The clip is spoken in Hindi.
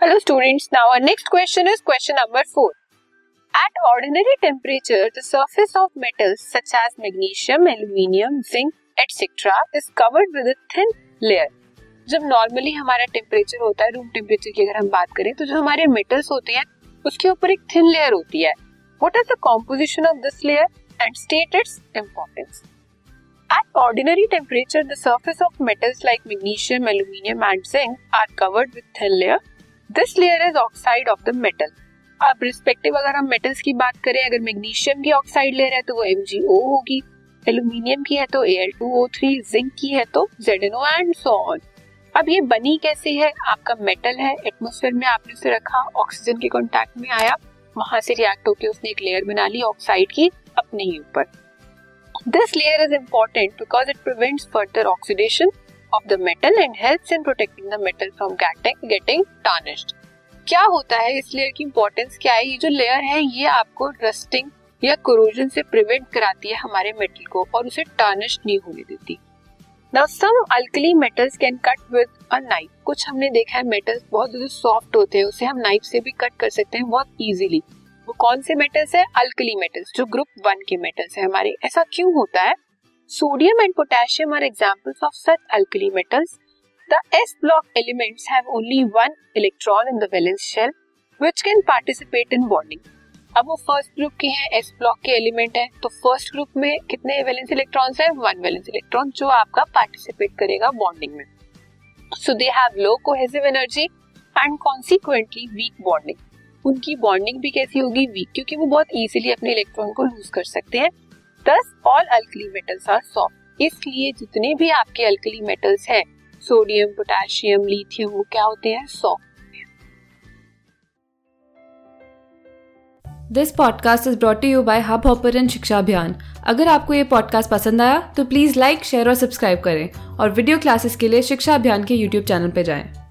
Hello students, now our next question is question number 4. At ordinary temperature, the surface of metals such as magnesium, aluminium, zinc, etc. is covered with a thin layer. जब नॉर्मली हमारा टेम्परेचर होता है रूम टेम्परेचर की अगर हम बात करें तो जो हमारे मेटल्स होते हैं उसके ऊपर एक थिन लेयर होती है what is the composition of this layer and state its importance At ordinary temperature, the surface of metals like magnesium, aluminum, and zinc are covered with thin layer this layer is oxide of the metal अब रिस्पेक्टिव अगर हम मेटल्स की बात करें, अगर मैग्नीशियम की ऑक्साइड लेयर है तो वो एम होगी। एल्यूमिनियम की है तो Al2O3 जिंक की है तो ZnO एंड सो ऑन अब ये बनी कैसे है? आपका मेटल है एटमोसफेयर में आपने उसे रखा ऑक्सीजन के कांटेक्ट में आया, वहाँ से रिएक्ट होकर उसने एक लेयर बना ली ऑक्साइड की, अपने ही ऊपर। This layer is important because it prevents further oxidation of the metal and helps in protecting the metal from getting getting tarnished. क्या होता है इस लेयर की इंपॉर्टेंस क्या है? ये जो लेयर है, ये आपको रस्टिंग या कोरोजन से प्रिवेंट कराती है हमारे मेटल को और उसे टर्निश नहीं होने देती। Now some alkali metals can cut with a knife कुछ हमने देखा है मेटल्स बहुत ज़्यादा सॉफ्ट होते हैं, उसे हम नाइफ से भी कट कर सकते हैं बहुत इजीली वो कौन से मेटल्स है? अल्कली मेटल्स जो ग्रुप वन के मेटल्स है हमारे। ऐसा क्यों होता है? Sodium and potassium are examples of such alkali metals. The S block elements have only one electron in the valence shell, which can participate in bonding. अब वो फ़र्स्ट ग्रुप के हैं एस ब्लॉक के एलिमेंट है। तो फ़र्स्ट ग्रुप में कितने वैलेंस इलेक्ट्रॉन्स हैं? वन वैलेंस इलेक्ट्रॉन जो आपका पार्टिसिपेट करेगा बॉन्डिंग में। So they have low cohesive energy and consequently weak bonding उनकी बॉन्डिंग भी कैसी होगी? वीक क्योंकि वो बहुत इजीली अपने इलेक्ट्रॉन को लूज कर सकते हैं। Thus all alkali metals are soft इसलिए जितने भी आपके अल्कली मेटल्स हैं सोडियम पोटेशियम लिथियम वो क्या होते हैं? Soft this podcast is brought you by Hub Hopper Shiksha Abhiyan अगर आपको ये पॉडकास्ट पसंद आया तो प्लीज़ लाइक शेयर और सब्सक्राइब करें और वीडियो क्लासेस के लिए शिक्षा अभियान के यूट्यूब चैनल पर जाएँ।